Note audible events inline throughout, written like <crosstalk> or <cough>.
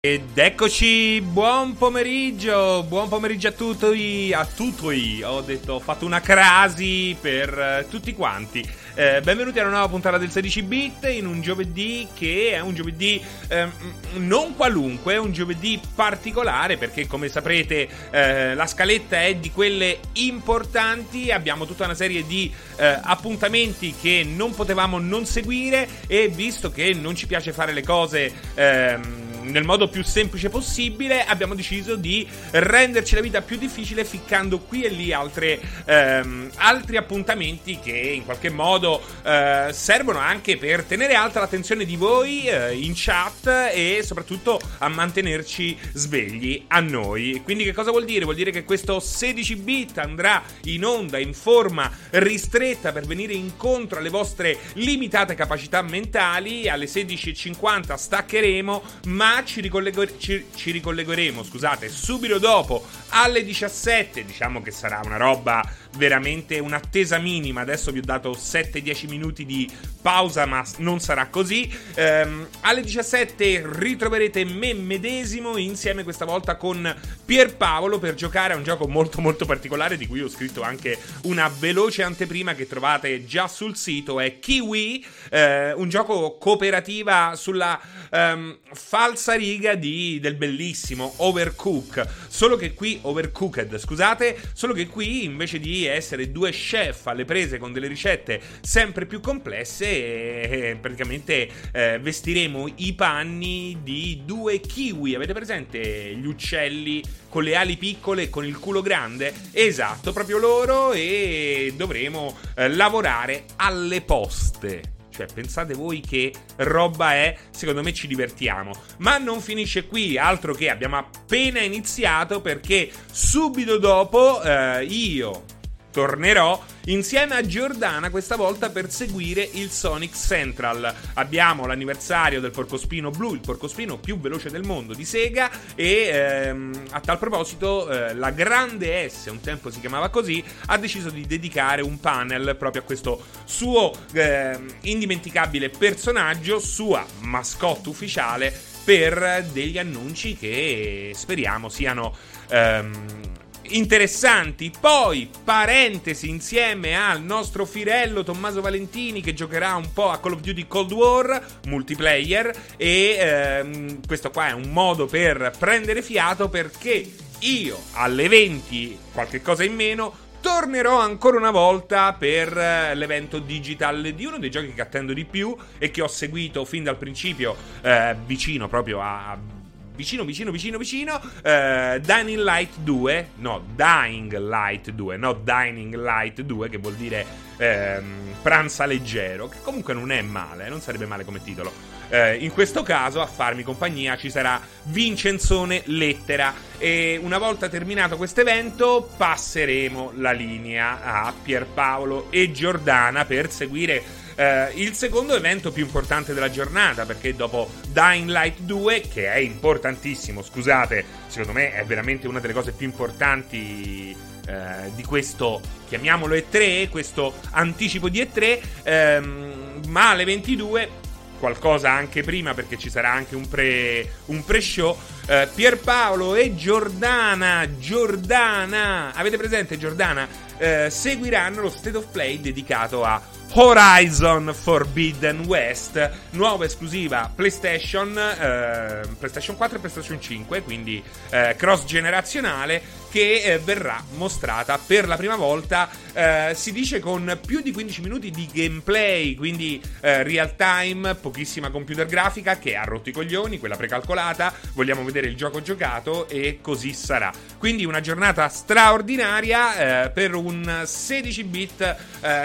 Ed eccoci, buon pomeriggio, buon pomeriggio a tutti, a tutti, ho detto, ho fatto una crasi per uh, tutti quanti. Eh, benvenuti alla nuova puntata del 16 bit in un giovedì che è un giovedì eh, non qualunque, è un giovedì particolare perché come saprete eh, la scaletta è di quelle importanti, abbiamo tutta una serie di eh, appuntamenti che non potevamo non seguire e visto che non ci piace fare le cose ehm, nel modo più semplice possibile, abbiamo deciso di renderci la vita più difficile ficcando qui e lì altre, ehm, altri appuntamenti che in qualche modo eh, servono anche per tenere alta l'attenzione di voi eh, in chat e soprattutto a mantenerci svegli a noi. Quindi che cosa vuol dire? Vuol dire che questo 16 bit andrà in onda in forma ristretta per venire incontro alle vostre limitate capacità mentali. Alle 16.50 staccheremo, ma ci, ricollego- ci, ci ricollegheremo, scusate, subito dopo alle 17. Diciamo che sarà una roba veramente un'attesa minima. Adesso vi ho dato 7-10 minuti di pausa, ma non sarà così. Ehm, alle 17 ritroverete me medesimo insieme questa volta con Pierpaolo per giocare a un gioco molto molto particolare di cui ho scritto anche una veloce anteprima che trovate già sul sito. È Kiwi, eh, un gioco cooperativa sulla ehm, falsa riga di, del bellissimo Overcook. Solo che qui, Overcooked, scusate, solo che qui invece di essere due chef alle prese con delle ricette sempre più complesse e praticamente eh, vestiremo i panni di due kiwi. Avete presente gli uccelli con le ali piccole e con il culo grande? Esatto, proprio loro e dovremo eh, lavorare alle poste. Cioè, pensate voi che roba è? Secondo me ci divertiamo. Ma non finisce qui, altro che abbiamo appena iniziato perché subito dopo eh, io tornerò insieme a Giordana questa volta per seguire il Sonic Central. Abbiamo l'anniversario del porcospino blu, il porcospino più veloce del mondo di Sega e ehm, a tal proposito eh, la Grande S, un tempo si chiamava così, ha deciso di dedicare un panel proprio a questo suo eh, indimenticabile personaggio, sua mascotte ufficiale per degli annunci che speriamo siano ehm, interessanti. Poi, parentesi, insieme al nostro Firello Tommaso Valentini che giocherà un po' a Call of Duty Cold War multiplayer. E ehm, questo qua è un modo per prendere fiato perché io alle 20, qualche cosa in meno, tornerò ancora una volta per eh, l'evento digital di uno dei giochi che attendo di più e che ho seguito fin dal principio eh, vicino proprio a vicino, vicino, vicino, vicino. Uh, Dying Light 2, no, Dying Light 2, no, Dining Light 2, che vuol dire ehm, pranza leggero, che comunque non è male, non sarebbe male come titolo. Uh, in questo caso a farmi compagnia ci sarà Vincenzone Lettera e una volta terminato questo evento passeremo la linea a Pierpaolo e Giordana per seguire eh, il secondo evento più importante della giornata, perché dopo Dying Light 2, che è importantissimo, scusate, secondo me è veramente una delle cose più importanti eh, di questo, chiamiamolo E3, questo anticipo di E3, ehm, ma alle 22 qualcosa anche prima perché ci sarà anche un, pre, un pre-show. Eh, Pierpaolo e Giordana, Giordana, avete presente Giordana? Eh, seguiranno lo State of Play dedicato a Horizon Forbidden West, nuova esclusiva PlayStation, eh, PlayStation 4 e PlayStation 5, quindi eh, cross generazionale che eh, verrà mostrata per la prima volta, eh, si dice con più di 15 minuti di gameplay, quindi eh, real time, pochissima computer grafica che ha rotto i coglioni, quella precalcolata, vogliamo vedere il gioco giocato e così sarà. Quindi una giornata straordinaria eh, per un 16 bit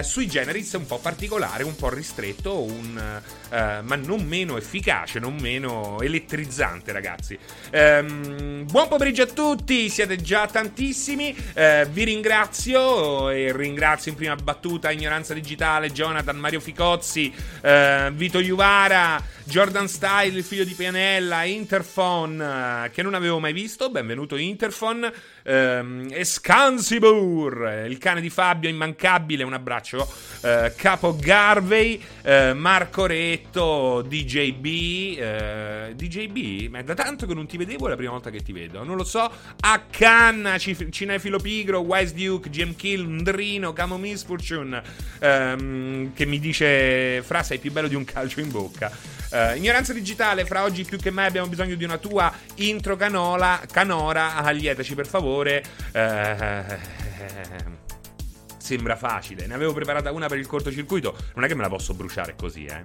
sui generis un po' particolare, un po' ristretto, un, uh, ma non meno efficace, non meno elettrizzante, ragazzi. Um, buon pomeriggio a tutti, siete già tantissimi. Uh, vi ringrazio e ringrazio in prima battuta Ignoranza Digitale, Jonathan, Mario Ficozzi, uh, Vito Juvara, Jordan Style, il figlio di Pianella, Interphone, che non avevo mai visto. Benvenuto Interphone. Um, Escansibur, il cane di Fabio, immancabile. Un abbraccio. Uh, Capo Garvey, eh, Marco Retto, DJB. Eh, DJB? Ma è da tanto che non ti vedevo, è la prima volta che ti vedo. Non lo so. A Canna, Cinefilo Pigro, Wise Duke, GM Kill, Ndrino, Camo Misfortune. Ehm, che mi dice: Fra, sei più bello di un calcio in bocca. Eh, ignoranza digitale, fra oggi più che mai abbiamo bisogno di una tua intro canola, canora. Allietaci per favore. Eh sembra facile. Ne avevo preparata una per il cortocircuito. Non è che me la posso bruciare così, eh.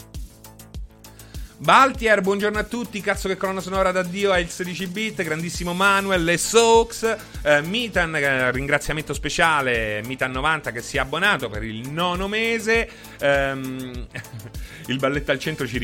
Baltier, buongiorno a tutti, cazzo che colonna sonora d'addio il 16 bit, grandissimo Manuel, le Soaks, eh, Mitan, eh, ringraziamento speciale, Mitan90 che si è abbonato per il nono mese, ehm, <laughs> il balletto al centro ci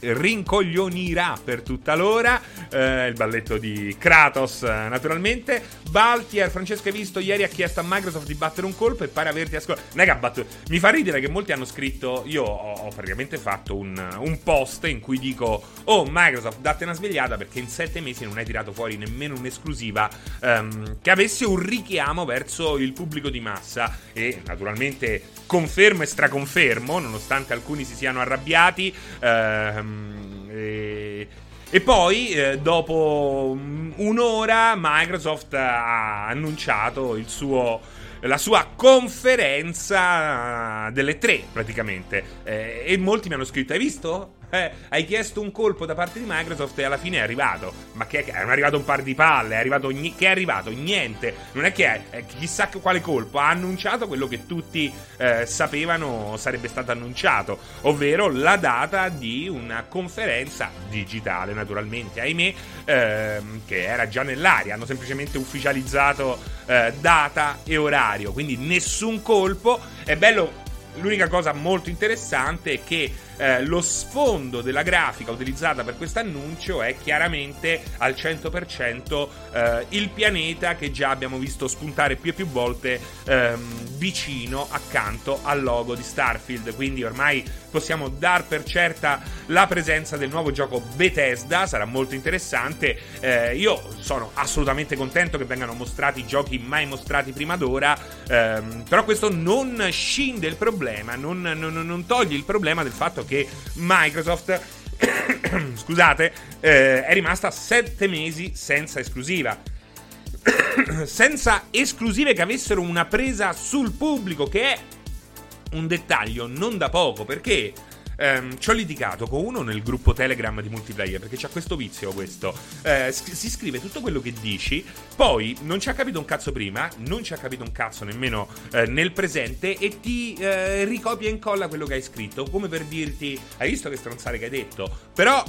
rincoglionirà per tutta l'ora, eh, il balletto di Kratos naturalmente, Baltier, Francesco hai visto, ieri ha chiesto a Microsoft di battere un colpo e pare averti ascoltato, ha battuto, mi fa ridere che molti hanno scritto, io ho, ho praticamente fatto un, un post in cui dico: Oh, Microsoft, date una svegliata perché in sette mesi non hai tirato fuori nemmeno un'esclusiva um, che avesse un richiamo verso il pubblico di massa. E naturalmente confermo e straconfermo, nonostante alcuni si siano arrabbiati. Um, e... E poi, eh, dopo un'ora, Microsoft ha annunciato suo, la sua conferenza delle tre, praticamente. Eh, e molti mi hanno scritto: Hai visto? Eh, hai chiesto un colpo da parte di Microsoft e alla fine è arrivato. Ma che è, è arrivato un par di palle? È arrivato, che è arrivato? Niente. Non è che è, è chissà quale colpo. Ha annunciato quello che tutti eh, sapevano sarebbe stato annunciato, ovvero la data di una conferenza digitale, naturalmente, ahimè, ehm, che era già nell'aria. Hanno semplicemente ufficializzato eh, data e orario. Quindi nessun colpo. È bello. L'unica cosa molto interessante è che eh, lo sfondo della grafica utilizzata per questo annuncio è chiaramente al 100% eh, il pianeta che già abbiamo visto spuntare più e più volte ehm, vicino accanto al logo di Starfield. Quindi ormai possiamo dar per certa la presenza del nuovo gioco Bethesda, sarà molto interessante. Eh, io sono assolutamente contento che vengano mostrati giochi mai mostrati prima d'ora, ehm, però questo non scinde il problema, non, non, non toglie il problema del fatto che Microsoft, <coughs> scusate, eh, è rimasta 7 mesi senza esclusiva. <coughs> senza esclusive che avessero una presa sul pubblico, che è un dettaglio non da poco, perché ehm, ci ho litigato con uno nel gruppo Telegram di multiplayer perché c'ha questo vizio questo. Eh, si scrive tutto quello che dici, poi non ci ha capito un cazzo prima, non ci ha capito un cazzo nemmeno eh, nel presente e ti eh, ricopia e incolla quello che hai scritto, come per dirti hai visto che stronzare che hai detto. Però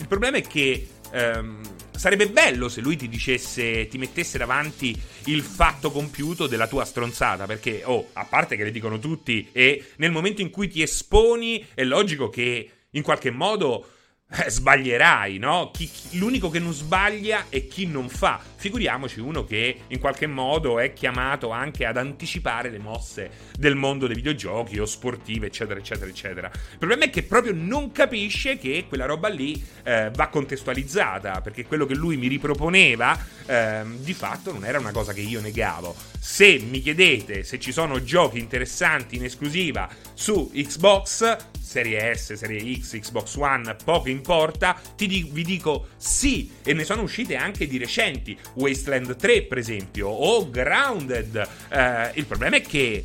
il problema è che ehm, sarebbe bello se lui ti dicesse, ti mettesse davanti il fatto compiuto della tua stronzata, perché, oh, a parte che le dicono tutti, e nel momento in cui ti esponi, è logico che in qualche modo eh, sbaglierai, no? Chi, chi, l'unico che non sbaglia è chi non fa. Figuriamoci uno che in qualche modo è chiamato anche ad anticipare le mosse del mondo dei videogiochi o sportive, eccetera, eccetera, eccetera. Il problema è che proprio non capisce che quella roba lì eh, va contestualizzata, perché quello che lui mi riproponeva eh, di fatto non era una cosa che io negavo. Se mi chiedete se ci sono giochi interessanti in esclusiva su Xbox, Serie S, Serie X, Xbox One, poco importa, di- vi dico sì, e ne sono uscite anche di recenti, Wasteland 3 per esempio, o Grounded. Eh, il problema è che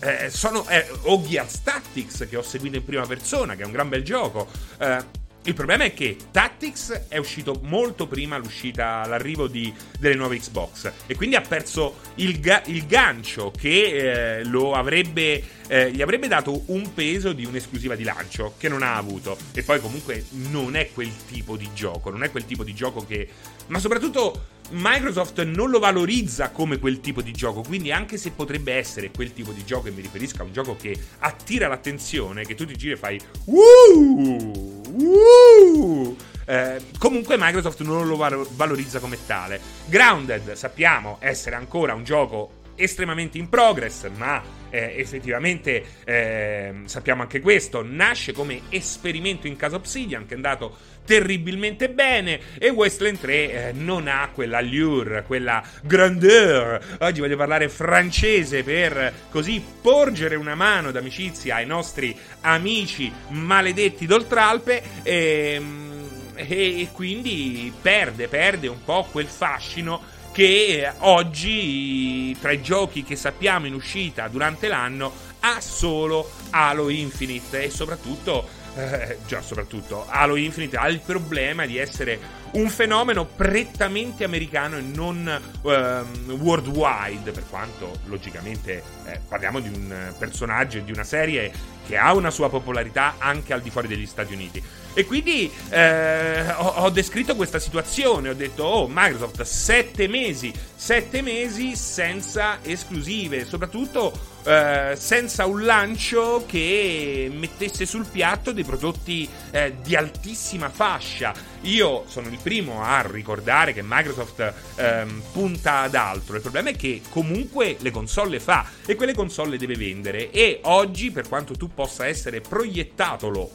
eh, sono, eh, o Gears Tactics che ho seguito in prima persona, che è un gran bel gioco. Eh, il problema è che Tactics è uscito molto prima l'uscita, l'arrivo di, delle nuove Xbox e quindi ha perso il, ga- il gancio che eh, lo avrebbe, eh, gli avrebbe dato un peso di un'esclusiva di lancio che non ha avuto. E poi comunque non è quel tipo di gioco, non è quel tipo di gioco che... Ma soprattutto Microsoft non lo valorizza come quel tipo di gioco, quindi anche se potrebbe essere quel tipo di gioco, e mi riferisco a un gioco che attira l'attenzione, che tu ti giri e fai Woo! Woo! Eh, comunque Microsoft non lo valorizza come tale. Grounded sappiamo essere ancora un gioco estremamente in progress, ma eh, effettivamente eh, sappiamo anche questo, nasce come esperimento in casa Obsidian che è andato terribilmente bene e Wasteland 3 eh, non ha quella allure, quella grandeur. Oggi voglio parlare francese per così porgere una mano d'amicizia ai nostri amici maledetti d'Oltralpe e, ehm, e quindi perde, perde un po' quel fascino che oggi tra i giochi che sappiamo in uscita durante l'anno ha solo Halo Infinite e soprattutto eh, già soprattutto Halo Infinite ha il problema di essere un fenomeno prettamente americano e non ehm, worldwide, per quanto logicamente eh, parliamo di un personaggio e di una serie che ha una sua popolarità anche al di fuori degli Stati Uniti. E quindi eh, ho, ho, descritto questa situazione, ho detto, oh Microsoft, sette mesi, sette mesi senza esclusive, soprattutto eh, senza un lancio che mettesse sul piatto dei prodotti eh, di altissima fascia. Io sono il primo a ricordare che Microsoft ehm, punta ad altro. Il problema è che comunque le console le fa e quelle console le deve vendere. E oggi, per quanto tu possa essere proiettatolo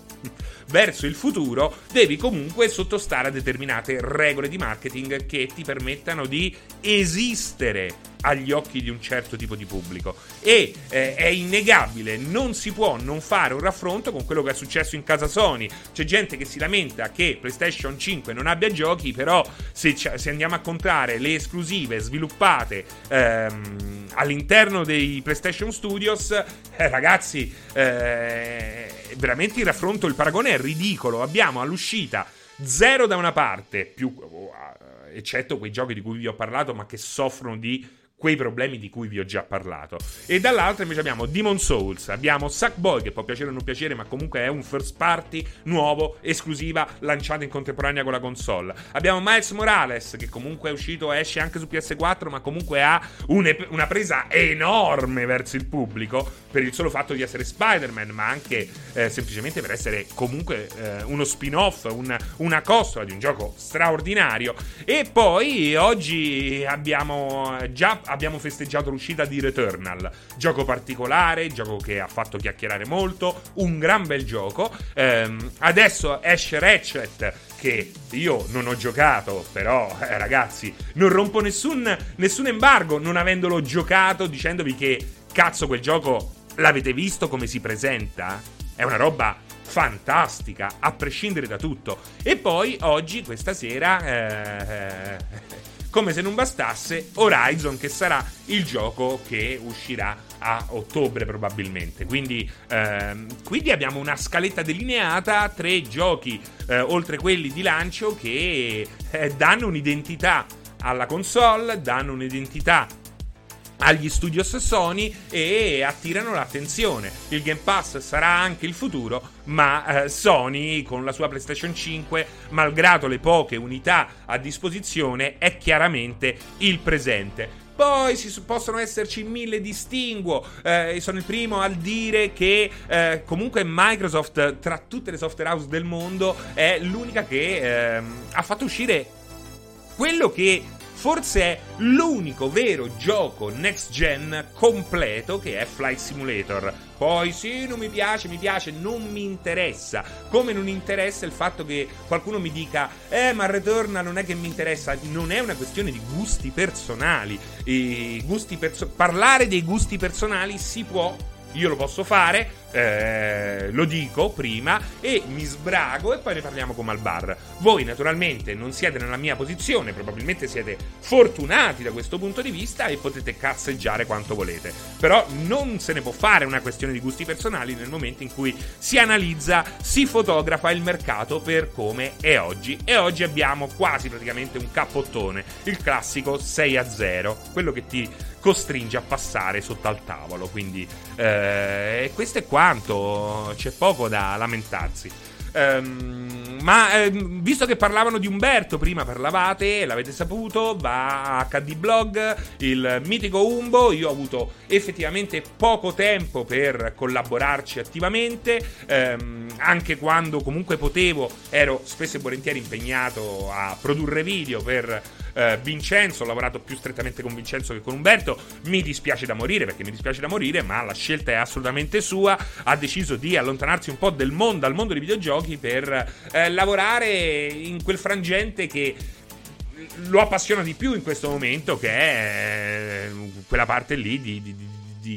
verso il futuro, devi comunque sottostare a determinate regole di marketing che ti permettano di esistere agli occhi di un certo tipo di pubblico. E eh, è innegabile, non si può non fare un raffronto con quello che è successo in casa Sony. C'è gente che si lamenta che PlayStation 5 non abbia giochi, però se, se andiamo a contare le esclusive sviluppate ehm, all'interno dei PlayStation Studios, eh, ragazzi, eh, veramente il raffronto, il paragone è ridicolo. Abbiamo all'uscita zero da una parte, più, eccetto quei giochi di cui vi ho parlato, ma che soffrono di quei problemi di cui vi ho già parlato. E dall'altra invece abbiamo Demon Souls, abbiamo Sackboy che può piacere o non piacere, ma comunque è un first party nuovo, esclusiva, lanciato in contemporanea con la console. Abbiamo Miles Morales che comunque è uscito, esce anche su PS4, ma comunque ha una presa enorme verso il pubblico per il solo fatto di essere Spider-Man, ma anche eh, semplicemente per essere comunque eh, uno spin-off, un, una costola di un gioco straordinario. E poi oggi abbiamo già abbiamo festeggiato l'uscita di Returnal. Gioco particolare, gioco che ha fatto chiacchierare molto, un gran bel gioco. Ehm, adesso esce Ratchet che io non ho giocato, però eh, ragazzi, non rompo nessun, nessun embargo non avendolo giocato dicendovi che cazzo quel gioco l'avete visto come si presenta? È una roba fantastica, a prescindere da tutto. E poi oggi, questa sera, eh, eh come se non bastasse, Horizon che sarà il gioco che uscirà a ottobre probabilmente. Quindi, ehm, quindi abbiamo una scaletta delineata, tre giochi eh, oltre quelli di lancio che eh, danno un'identità alla console, danno un'identità agli studios Sony e attirano l'attenzione. Il Game Pass sarà anche il futuro, ma eh, Sony con la sua PlayStation 5, malgrado le poche unità a disposizione, è chiaramente il presente. Poi ci possono esserci mille distinguo. Eh, sono il primo a dire che eh, comunque Microsoft, tra tutte le software house del mondo, è l'unica che eh, ha fatto uscire quello che forse è l'unico vero gioco next gen completo che è Flight Simulator. Poi sì, non mi piace, mi piace, non mi interessa. Come non interessa il fatto che qualcuno mi dica, eh, ma Returna non è che mi interessa. Non è una questione di gusti personali. Gusti perso- parlare dei gusti personali si può io lo posso fare, eh, lo dico prima e mi sbrago e poi ne parliamo come al bar. Voi naturalmente non siete nella mia posizione, probabilmente siete fortunati da questo punto di vista e potete cazzeggiare quanto volete. Però non se ne può fare una questione di gusti personali nel momento in cui si analizza, si fotografa il mercato per come è oggi. E oggi abbiamo quasi praticamente un cappottone, il classico 6 a 0, quello che ti costringe a passare sotto al tavolo. Quindi eh, è quanto, c'è poco da lamentarsi. Um, ma eh, visto che parlavano di Umberto, prima parlavate, l'avete saputo, va a HD Blog, il mitico Umbo. Io ho avuto effettivamente poco tempo per collaborarci attivamente, ehm, anche quando comunque potevo, ero spesso e volentieri impegnato a produrre video per eh, Vincenzo, ho lavorato più strettamente con Vincenzo che con Umberto, mi dispiace da morire perché mi dispiace da morire, ma la scelta è assolutamente sua, ha deciso di allontanarsi un po' del mondo, dal mondo dei videogiochi per eh, lavorare in quel frangente che lo appassiona di più in questo momento, che è eh, quella parte lì di, di, di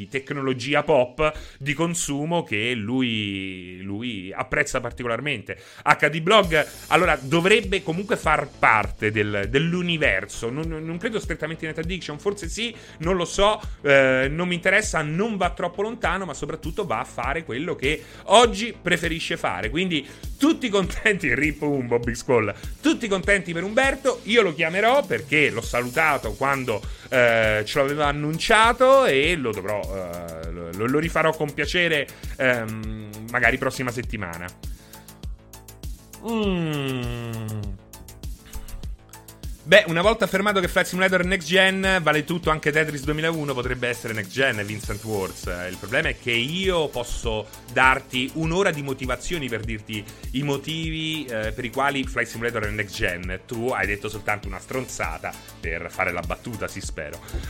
tecnologia pop di consumo che lui, lui apprezza particolarmente. HD Blog allora dovrebbe comunque far parte del, dell'universo. Non, non, credo strettamente in Net Addiction, forse sì, non lo so, eh, non mi interessa, non va troppo lontano, ma soprattutto va a fare quello che oggi preferisce fare. Quindi tutti contenti, <laughs> Rip Umbo, Big Squall, tutti contenti per Umberto. Io lo chiamerò perché l'ho salutato quando eh, ce l'aveva annunciato e lo dovrò uh, lo, lo, rifarò con piacere um, magari prossima settimana. Mmm. Beh, una volta affermato che Flight Simulator è next gen, vale tutto, anche Tetris 2001 potrebbe essere next gen, Vincent Wars. Il problema è che io posso darti un'ora di motivazioni per dirti i motivi eh, per i quali Flight Simulator è next gen. Tu hai detto soltanto una stronzata per fare la battuta, si.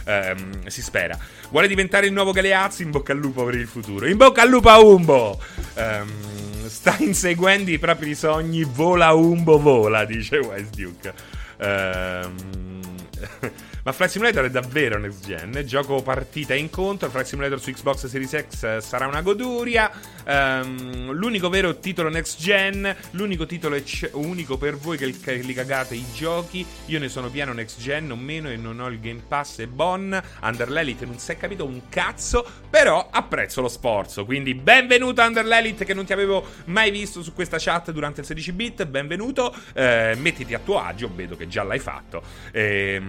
Um, si spera. Vuole diventare il nuovo Galeazzi? In bocca al lupo per il futuro. In bocca al lupo a Umbo! Um, sta inseguendo i propri sogni, vola Umbo, vola, dice Wise Duke. Ehm, <laughs> ma Flight Simulator è davvero next gen. Gioco partita e incontro. Flight Simulator su Xbox Series X eh, sarà una goduria. Um, l'unico vero titolo next gen. L'unico titolo c- unico per voi che, che, li cagate i giochi. Io ne sono pieno next gen, non meno, e non ho il Game Pass e Bon. Under l'Elite non si è capito un cazzo. Però apprezzo lo sforzo. Quindi benvenuto Under l'Elite che non ti avevo mai visto su questa chat durante il 16 bit. Benvenuto. Eh, mettiti a tuo agio, vedo che già l'hai fatto. Ehm.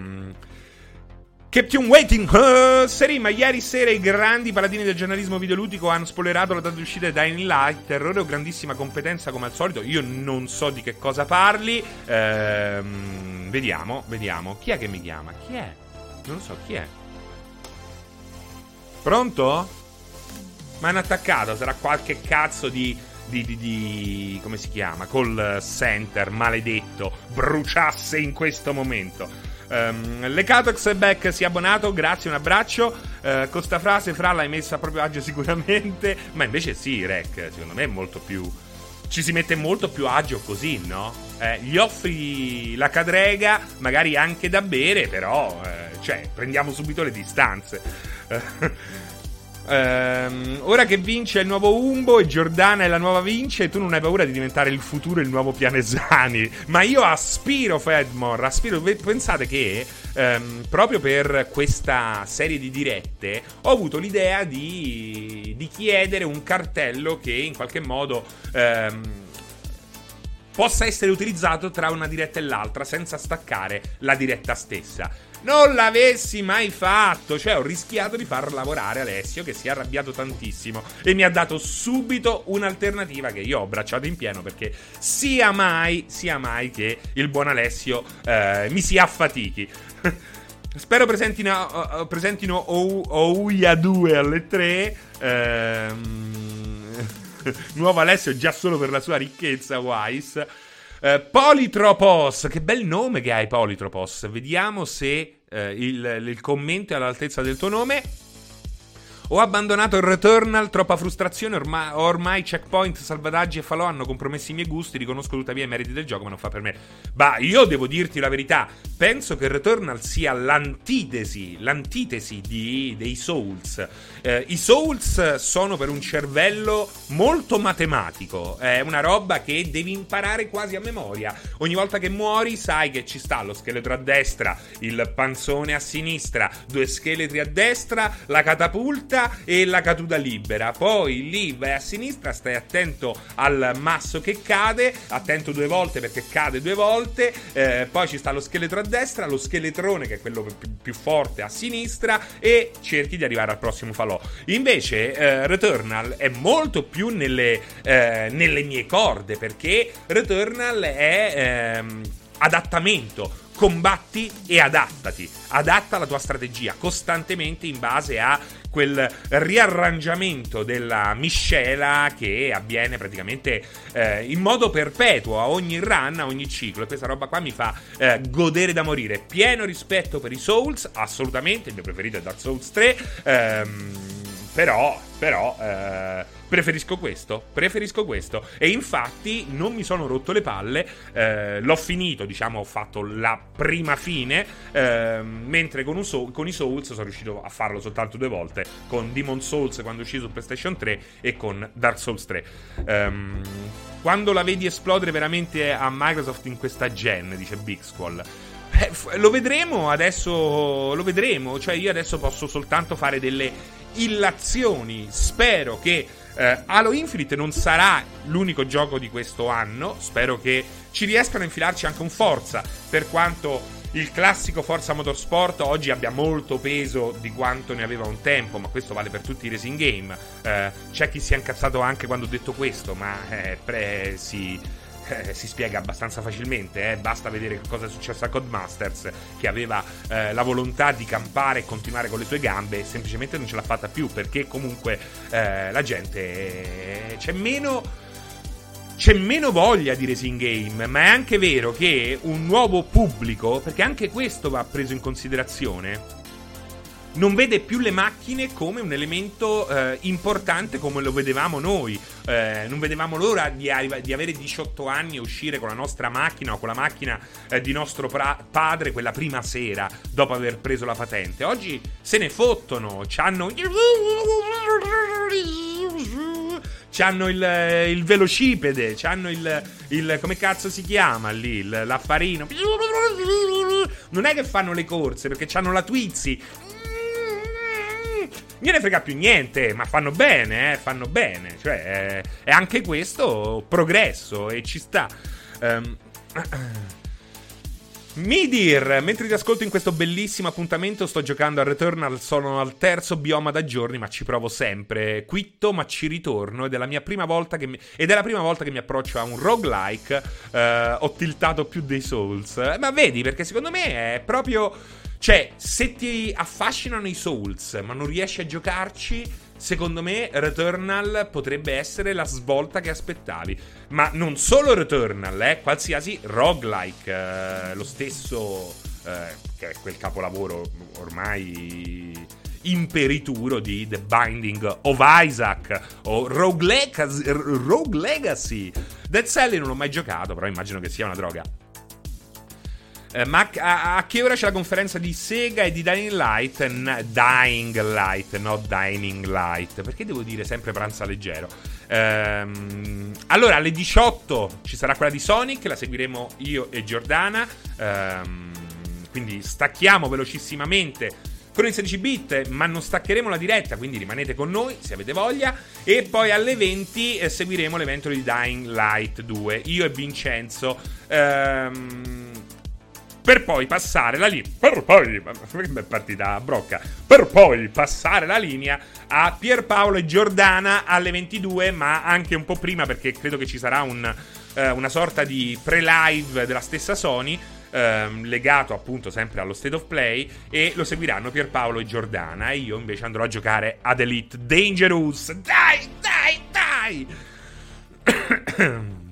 Kept you waiting, uh, Serima, ieri sera i grandi paladini del giornalismo videoludico hanno spoilerato la data di uscita di Dying Light, terrore o grandissima competenza come al solito, io non so di che cosa parli, ehm, vediamo, vediamo, chi è che mi chiama? Chi è? Non so, chi è? Pronto? Ma hanno attaccato, sarà qualche cazzo di di, di, di, come si chiama? Call center maledetto bruciasse in questo momento. Um, le Catox è si è abbonato, grazie, un abbraccio. Uh, con sta frase, Fra l'hai messa a proprio agio sicuramente. <laughs> Ma invece sì, Rec, secondo me è molto più. Ci si mette molto più agio così, no? Eh, gli offri la cadrega, magari anche da bere, però, eh, cioè, prendiamo subito le distanze. <laughs> Ehm, ora che vince il nuovo Umbo e Giordana è la nuova vince, tu non hai paura di diventare il futuro il nuovo Pianesani. <laughs> Ma io aspiro, Fedmore, aspiro. Pensate che ehm, proprio per questa serie di dirette ho avuto l'idea di, di chiedere un cartello che in qualche modo. Ehm, possa essere utilizzato tra una diretta e l'altra senza staccare la diretta stessa non l'avessi mai fatto. Cioè, ho rischiato di far lavorare Alessio, che si è arrabbiato tantissimo e mi ha dato subito un'alternativa che io ho abbracciato in pieno perché sia mai, sia mai che il buon Alessio eh, mi si affatichi. <laughs> Spero presentino, presentino Ouya 2 alle 3. Ehm, <laughs> nuovo Alessio già solo per la sua ricchezza, Wise. Uh, Politropos, che bel nome che hai Politropos. Vediamo se uh, il, il commento è all'altezza del tuo nome. Ho abbandonato il Returnal, troppa frustrazione, ormai, ormai checkpoint, salvataggi e falò hanno compromesso i miei gusti, riconosco tuttavia i meriti del gioco, ma non fa per me. Bah, io devo dirti la verità, penso che il Returnal sia l'antitesi, l'antitesi di, dei Souls. Eh, I Souls sono per un cervello molto matematico, è una roba che devi imparare quasi a memoria. Ogni volta che muori sai che ci sta lo scheletro a destra, il panzone a sinistra, due scheletri a destra, la catapulta destra e la caduta libera. Poi lì vai a sinistra, stai attento al masso che cade, attento due volte perché cade due volte. Eh, poi ci sta lo scheletro a destra, lo scheletrone che è quello più, più forte a sinistra e cerchi di arrivare al prossimo falò. Invece eh, Returnal è molto più nelle, eh, nelle, mie corde perché Returnal è ehm, adattamento combatti e adattati. Adatta la tua strategia costantemente in base a quel riarrangiamento della miscela che avviene praticamente eh, in modo perpetuo a ogni run, a ogni ciclo. E questa roba qua mi fa eh, godere da morire. Pieno rispetto per i Souls, assolutamente. Il mio preferito è Dark Souls 3. Ehm, però, però, eh, preferisco questo. Preferisco questo. E infatti non mi sono rotto le palle. Eh, l'ho finito, diciamo, ho fatto la prima fine. Eh, mentre con, soul, con, i Souls sono riuscito a farlo soltanto due volte. Con Demon Souls quando uscito su PlayStation 3 e con Dark Souls 3. Um, quando la vedi esplodere veramente a Microsoft in questa gen, dice Big Squall. Eh, lo vedremo adesso. Lo vedremo. Cioè, io adesso posso soltanto fare delle illazioni. Spero che eh, Halo Infinite non sarà l'unico gioco di questo anno. Spero che ci riescano a infilarci anche un Forza. Per quanto il classico Forza Motorsport oggi abbia molto peso di quanto ne aveva un tempo, ma questo vale per tutti i racing game. Eh, c'è chi si è incazzato anche quando ho detto questo, ma eh, pre- si eh, si spiega abbastanza facilmente, eh? basta vedere cosa è successo a Codemasters che aveva eh, la volontà di campare e continuare con le sue gambe e semplicemente non ce l'ha fatta più perché comunque eh, la gente c'è meno c'è meno voglia di racing game, ma è anche vero che un nuovo pubblico, perché anche questo va preso in considerazione, non vede più le macchine come un elemento eh, importante come lo vedevamo noi. Eh, non vedevamo l'ora di, di, avere 18 anni e uscire con la nostra macchina o con la macchina eh, di nostro pra- padre quella prima sera dopo aver preso la patente. Oggi se ne fottono, c'hanno... C'hanno il, il velocipede, c'hanno il, il, come cazzo si chiama lì, l'affarino. Non è che fanno le corse perché c'hanno la Twizzy ne frega più niente, ma fanno bene, eh, fanno bene. Cioè, è, è anche questo progresso e ci sta. Um, <clears throat> Midir, mentre ti ascolto in questo bellissimo appuntamento, sto giocando a Returnal. Sono al terzo bioma da giorni, ma ci provo sempre. Quitto, ma ci ritorno. Ed è la mia prima volta che mi, ed è la prima volta che mi approccio a un roguelike. Uh, ho tiltato più dei Souls. Ma vedi, perché secondo me è proprio cioè, se ti affascinano i Souls, ma non riesci a giocarci, secondo me Returnal potrebbe essere la svolta che aspettavi. Ma non solo Returnal, eh, qualsiasi roguelike, eh, lo stesso, eh, che è quel capolavoro ormai imperituro di The Binding of Isaac o Rogue Legacy. Rogue Legacy. Dead Cell non l'ho mai giocato, però immagino che sia una droga. Eh, ma a, a, che ora c'è la conferenza di Sega e di Dying Light? N- Dying Light, no Dining Light. Perché devo dire sempre pranza leggero? Ehm, allora, alle 18 ci sarà quella di Sonic, la seguiremo io e Giordana. Ehm, quindi stacchiamo velocissimamente con il 16 bit, ma non staccheremo la diretta, quindi rimanete con noi se avete voglia. E poi alle 20 eh, seguiremo l'evento di Dying Light 2. Io e Vincenzo. Ehm per poi passare la linea. Per poi. Partita a brocca. Per poi passare la linea a Pierpaolo e Giordana alle 22, ma anche un po' prima, perché credo che ci sarà un, eh, una sorta di pre-live della stessa Sony. Ehm, legato appunto sempre allo State of Play e lo seguiranno Pierpaolo e Giordana e io invece andrò a giocare ad Elite Dangerous dai dai dai <coughs>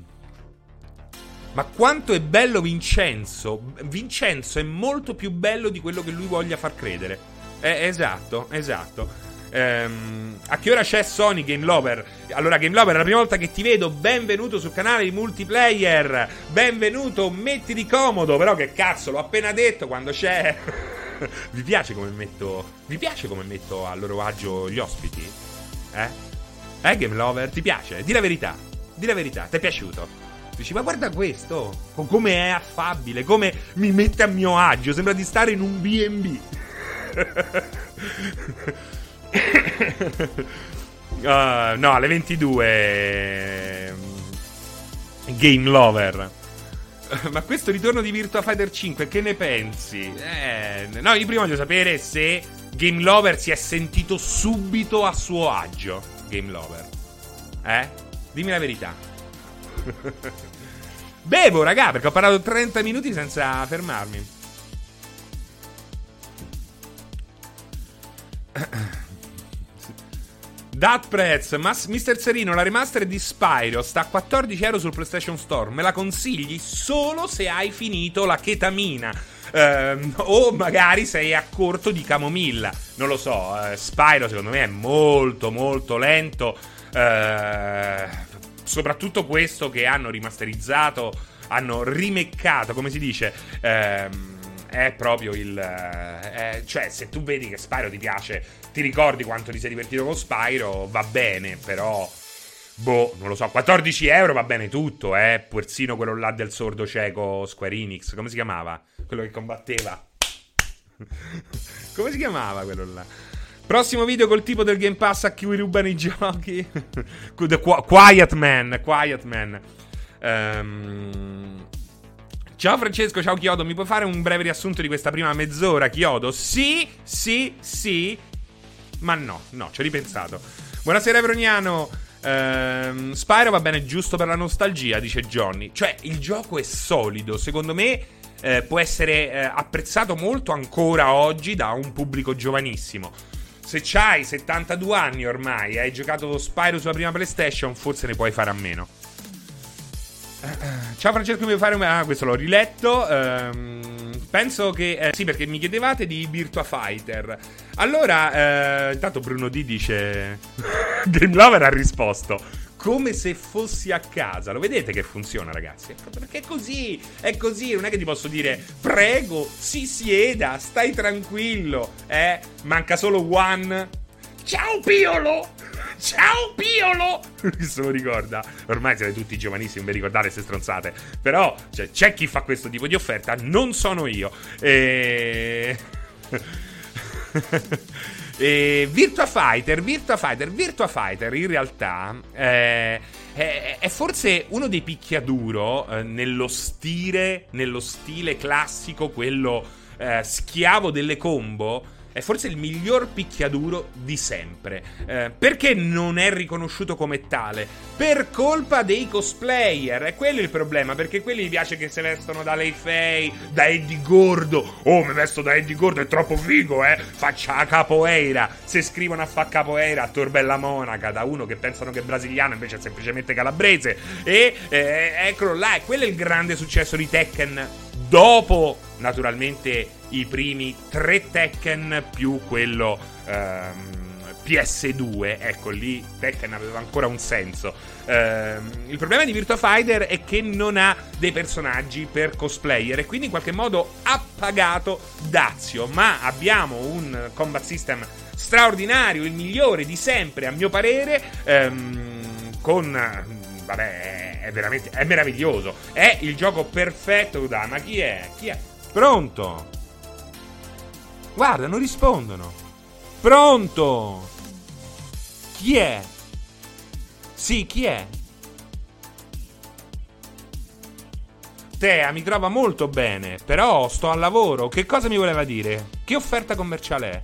Ma quanto è bello Vincenzo? Vincenzo è molto più bello di quello che lui voglia far credere. Eh, esatto, esatto. Ehm, a che ora c'è Sony Game Lover? Allora, Game Lover, è la prima volta che ti vedo. Benvenuto sul canale di multiplayer. Benvenuto, mettiti comodo. Però che cazzo, l'ho appena detto quando c'è. <laughs> Vi piace come metto. Vi piace come metto a loro agio gli ospiti? Eh? Eh, Game Lover? Ti piace? Di la verità. Di la verità, ti è piaciuto? Dici, ma guarda questo, come è affabile, come mi mette a mio agio, sembra di stare in un BB. uh, <laughs> ah, no, alle 22. Game Lover. <laughs> Ma questo ritorno di Virtua Fighter 5, che ne pensi? Eh, no, io prima voglio sapere se Game Lover si è sentito subito a suo agio. Game Lover. Eh? Dimmi la verità. <laughs> Bevo, raga, perché ho parlato 30 minuti senza fermarmi. <coughs> Dat Prez, Mas- Mr. Serino, la remaster di Spyro sta a 14 euro sul PlayStation Store. Me la consigli solo se hai finito la chetamina. Uh, o magari sei a corto di camomilla. Non lo so. Uh, Spyro, secondo me, è molto, molto lento. Uh, soprattutto questo che hanno rimasterizzato, hanno rimeccato, come si dice. Uh, è proprio il. Eh, cioè, se tu vedi che Spyro ti piace, ti ricordi quanto ti sei divertito con Spyro, va bene, però. Boh, non lo so, 14 euro va bene tutto, eh. Persino quello là del sordo cieco Square Enix, come si chiamava? Quello che combatteva. <laughs> come si chiamava quello là? Prossimo video col tipo del Game Pass a cui rubano i giochi. <laughs> Quiet Man, Quiet Man. Um, Ciao Francesco, ciao Chiodo, mi puoi fare un breve riassunto di questa prima mezz'ora, Chiodo? Sì, sì, sì, ma no, no, ci ho ripensato. Buonasera Evroniano. Ehm, Spyro va bene giusto per la nostalgia, dice Johnny. Cioè, il gioco è solido, secondo me eh, può essere eh, apprezzato molto ancora oggi da un pubblico giovanissimo. Se c'hai 72 anni ormai e hai giocato Spyro sulla prima PlayStation, forse ne puoi fare a meno. <clears throat> Ciao Francesco, mi vuoi fare un... Ah, questo l'ho riletto. Ehm, penso che... Eh, sì, perché mi chiedevate di Virtua Fighter. Allora, eh, intanto Bruno D dice... <laughs> Game Lover ha risposto come se fossi a casa. Lo vedete che funziona, ragazzi? Perché è così, è così. Non è che ti posso dire, prego, si sieda, stai tranquillo. Eh, manca solo one. Ciao Piolo! Ciao Piolo! <laughs> Chi se lo ricorda? Ormai siete tutti giovanissimi, vi ricordate queste stronzate. Però cioè, c'è chi fa questo tipo di offerta, non sono io. E... <laughs> e Virtua Fighter, Virtua Fighter, Virtua Fighter in realtà eh, è, è, forse uno dei picchiaduro eh, nello stile, nello stile classico, quello eh, schiavo delle combo è forse il miglior picchiaduro di sempre. Eh, perché non è riconosciuto come tale? Per colpa dei cosplayer. È quello il problema, perché quelli gli piace che si vestono da Lei Fei, da Eddie Gordo. Oh, mi vesto da Eddie Gordo, è troppo figo, eh? Faccia la capoeira. Se scrivono a fa capoeira a Torbella Monaca, da uno che pensano che è brasiliano, invece è semplicemente calabrese. E eh, eccolo là, e quello è il grande successo di Tekken dopo naturalmente i primi tre Tekken più quello ehm, PS2, ecco lì Tekken aveva ancora un senso. Ehm, il problema di Virtua Fighter è che non ha dei personaggi per cosplayer e quindi in qualche modo ha pagato Dazio, ma abbiamo un combat system straordinario, il migliore di sempre a mio parere, ehm, con vabbè, è veramente è meraviglioso. È il gioco perfetto, da, ma chi è? Chi è? Pronto? Guarda, non rispondono. Pronto? Chi è? Sì, chi è? Tea mi trova molto bene, però sto al lavoro. Che cosa mi voleva dire? Che offerta commerciale è?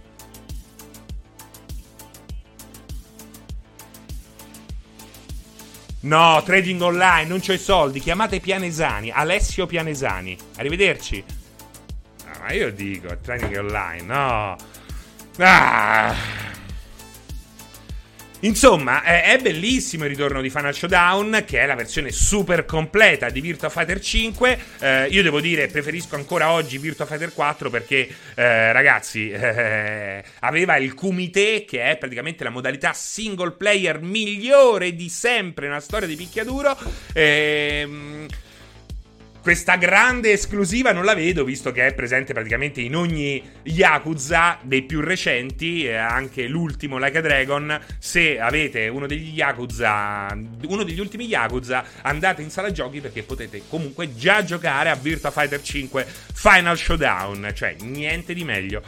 No, trading online, non c'ho i soldi. Chiamate Pianesani, Alessio Pianesani. Arrivederci ma io dico, training online, no. Ah. Insomma, è, bellissimo il ritorno di Final Showdown, che è la versione super completa di Virtua Fighter 5. Eh, io devo dire, preferisco ancora oggi Virtua Fighter 4 perché, eh, ragazzi, <laughs> eh, aveva il Kumite, che è praticamente la modalità single player migliore di sempre nella storia di picchiaduro. Ehm questa grande esclusiva non la vedo, visto che è presente praticamente in ogni Yakuza dei più recenti, eh, anche l'ultimo Like a Dragon. Se avete uno degli Yakuza, uno degli ultimi Yakuza, andate in sala giochi perché potete comunque già giocare a Virtua Fighter 5 Final Showdown, cioè niente di meglio.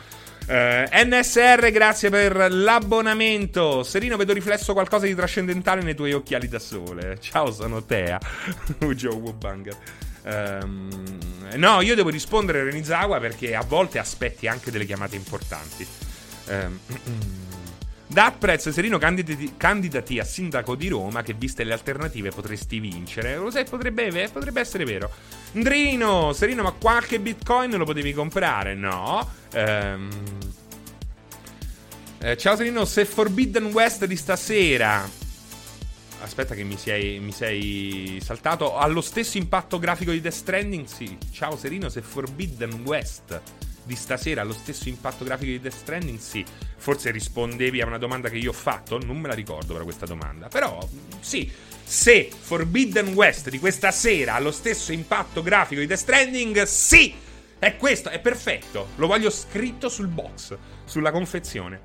Uh, eh, NSR, grazie per l'abbonamento. Serino, vedo riflesso qualcosa di trascendentale nei tuoi occhiali da sole. Ciao, sono Tea. <laughs> Joe Wubanger. Um, no, io devo rispondere a Renizawa perché a volte aspetti anche delle chiamate importanti. Um, <clears throat> Dat prezzo Serino candidati, candidati, a sindaco di Roma che viste le alternative potresti vincere. Lo sai, potrebbe, potrebbe essere vero. Ndrino, Serino, ma qualche bitcoin lo potevi comprare? No. Um, eh, ciao Serino, se Forbidden West di stasera Aspetta che mi sei, mi sei saltato. Ha lo stesso impatto grafico di Death Stranding? Sì. Ciao Serino, se Forbidden West di stasera ha lo stesso impatto grafico di Death Stranding? Sì. Forse rispondevi a una domanda che io ho fatto? Non me la ricordo per questa domanda. Però, sì. Se Forbidden West di questa sera ha lo stesso impatto grafico di Death Stranding? Sì! È questo, è perfetto. Lo voglio scritto sul box, sulla confezione.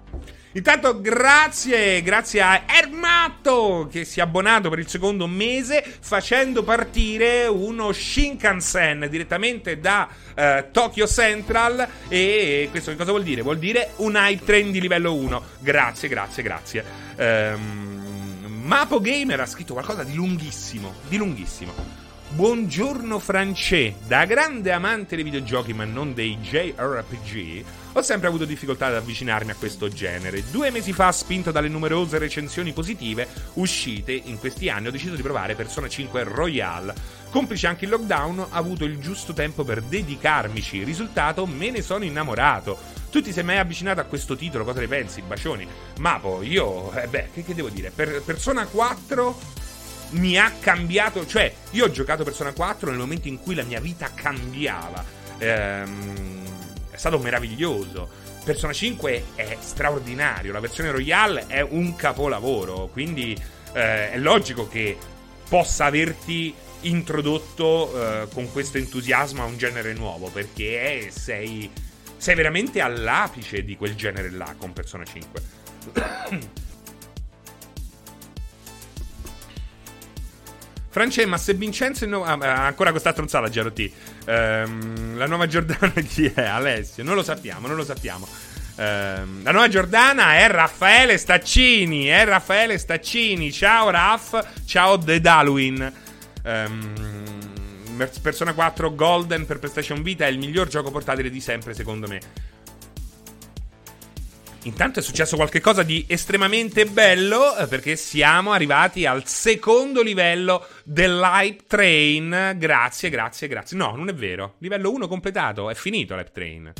Intanto grazie, grazie a Ermato che si è abbonato per il secondo mese facendo partire uno Shinkansen direttamente da uh, Tokyo Central e questo che cosa vuol dire? Vuol dire un hype train di livello 1. Grazie, grazie, grazie. Um, Mapo Gamer ha scritto qualcosa di lunghissimo, di lunghissimo. Buongiorno Francè, da grande amante dei videogiochi ma non dei JRPG, ho sempre avuto difficoltà ad avvicinarmi a questo genere. Due mesi fa, spinto dalle numerose recensioni positive uscite in questi anni, ho deciso di provare Persona 5 Royale. Complice anche il lockdown, ho avuto il giusto tempo per dedicarmici. Risultato, me ne sono innamorato. Tu ti sei mai avvicinato a questo titolo? Cosa ne pensi? Bacioni. Mapo, io, eh beh, che, che devo dire? Per Persona 4 mi ha cambiato. Cioè, io ho giocato Persona 4 nel momento in cui la mia vita cambiava. Ehm, è stato meraviglioso. Persona 5 è straordinario. La versione Royale è un capolavoro. Quindi eh, è logico che possa averti introdotto eh, con questo entusiasmo a un genere nuovo. Perché sei, sei veramente all'apice di quel genere là con Persona 5. Francesca, ma se Vincenzo no... ah, ancora questa stronzata GRT. Ehm, la nuova Giordana <laughs> chi è? Alessio? Non lo sappiamo, non lo sappiamo. Ehm, la nuova Giordana è Raffaele Staccini. È Raffaele Staccini. Ciao Raff, ciao The Dalwin. Ehm, Persona 4 Golden per PlayStation Vita è il miglior gioco portatile di sempre, secondo me. Intanto è successo qualcosa di estremamente bello eh, perché siamo arrivati al secondo livello dell'Hype Train. Grazie, grazie, grazie. No, non è vero. Livello 1 completato, è finito l'Hype Train.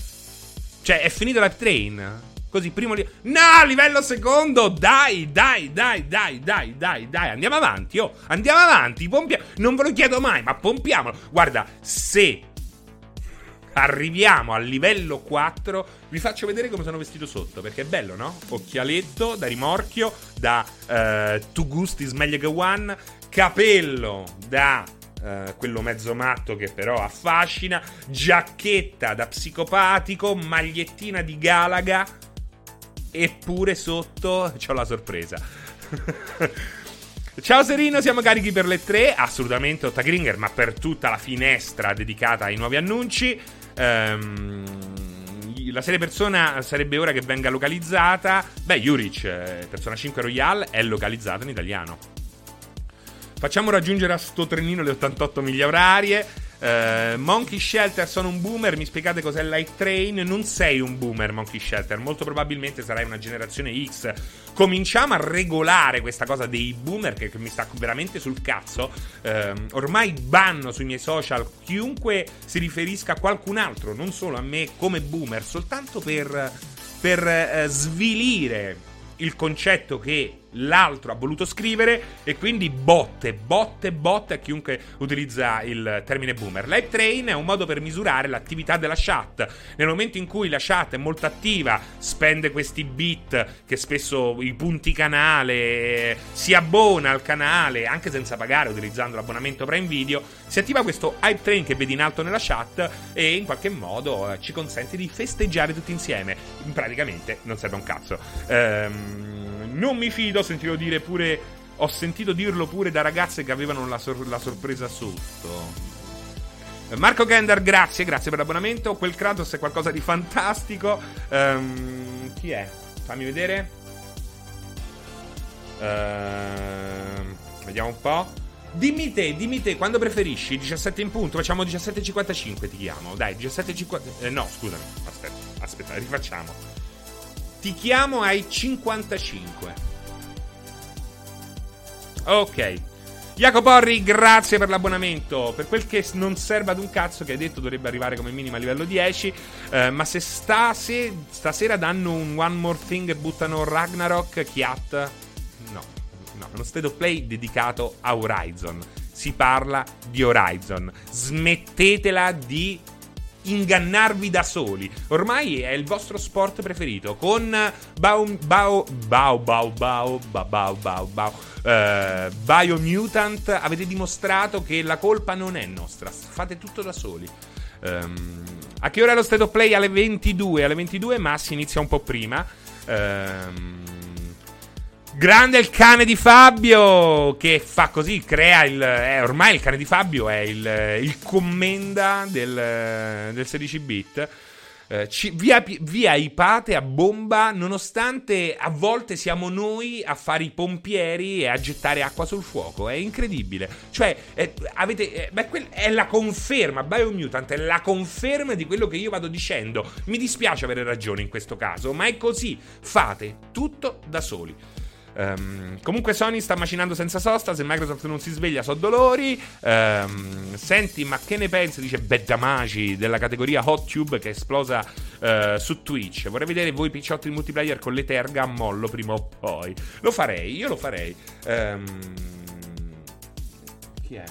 Cioè, è finito l'Hype Train. Così, primo livello. No, livello secondo! Dai, dai, dai, dai, dai, dai, dai. Andiamo avanti, oh. Andiamo avanti. Pompia- non ve lo chiedo mai, ma pompiamolo. Guarda, se arriviamo al livello 4, vi faccio vedere come sono vestito sotto, perché è bello, no? Occhialetto da rimorchio, da uh, Tu Gusti Smeglio che One, capello da uh, quello mezzo matto che però affascina, giacchetta da psicopatico, magliettina di Galaga, eppure sotto c'ho la sorpresa. <laughs> Ciao Serino, siamo carichi per le 3, assolutamente Ottagringer, ma per tutta la finestra dedicata ai nuovi annunci. Ehm, la serie Persona sarebbe ora che venga localizzata. Beh, Juric, eh, Persona 5 Royale, è localizzato in italiano. Facciamo raggiungere a sto trenino le 88 miglia orarie. Uh, Monkey Shelter sono un boomer, mi spiegate cos'è Light Train? Non sei un boomer Monkey Shelter, molto probabilmente sarai una generazione X. Cominciamo a regolare questa cosa dei boomer che, che mi sta veramente sul cazzo. Uh, ormai banno sui miei social chiunque si riferisca a qualcun altro, non solo a me come boomer, soltanto per, per uh, svilire il concetto che l'altro ha voluto scrivere e quindi botte, botte, botte a chiunque utilizza il termine boomer. Live train è un modo per misurare l'attività della chat. Nel momento in cui la chat è molto attiva, spende questi bit che spesso i punti canale, si abbona al canale anche senza pagare utilizzando l'abbonamento Prime Video, si attiva questo hype train che vedi in alto nella chat e in qualche modo eh, ci consente di festeggiare tutti insieme. Praticamente non serve un cazzo. Ehm non mi fido, ho sentito dire pure. Ho sentito dirlo pure da ragazze che avevano la, sor- la sorpresa sotto. Marco Gender, grazie, grazie per l'abbonamento. Quel Kratos è qualcosa di fantastico. Um, chi è? Fammi vedere. Uh, vediamo un po'. Dimmi te, dimmi te, quando preferisci 17 in punto? Facciamo 17.55 ti chiamo. Dai, 17.50. Eh, no, scusami. Aspetta, aspetta, rifacciamo. Ti chiamo ai 55. Ok. Jacopo Porri, grazie per l'abbonamento. Per quel che non serve ad un cazzo che hai detto dovrebbe arrivare come minimo a livello 10. Eh, ma se, sta, se stasera danno un One More Thing e buttano Ragnarok, Chiat, no no, uno state of play dedicato a Horizon. Si parla di Horizon. Smettetela di ingannarvi da soli. Ormai è il vostro sport preferito. Con Bao Bao Bao Bao Bao Bao Bao Bao uh, Biomutant avete dimostrato che la colpa non è nostra. Fate tutto da soli. Um, a che ora è lo state of play? Alle 22. Alle 22, ma si inizia un po' prima. Um, Grande il cane di Fabio che fa così, crea il... Eh, ormai il cane di Fabio è il, il commenda del, del 16 bit. Eh, ci, via, via ipate a bomba, nonostante a volte siamo noi a fare i pompieri e a gettare acqua sul fuoco. È incredibile. Cioè, eh, avete, eh, beh, quel, è la conferma. Biomutant è la conferma di quello che io vado dicendo. Mi dispiace avere ragione in questo caso, ma è così. Fate tutto da soli. Um, comunque Sony sta macinando senza sosta, se Microsoft non si sveglia so dolori. Um, senti, ma che ne pensi, dice Beddamaci, della categoria Hot Tube che è esplosa uh, su Twitch. Vorrei vedere voi picciotti in multiplayer con le terga a mollo prima o poi. Lo farei, io lo farei. Um, chi è?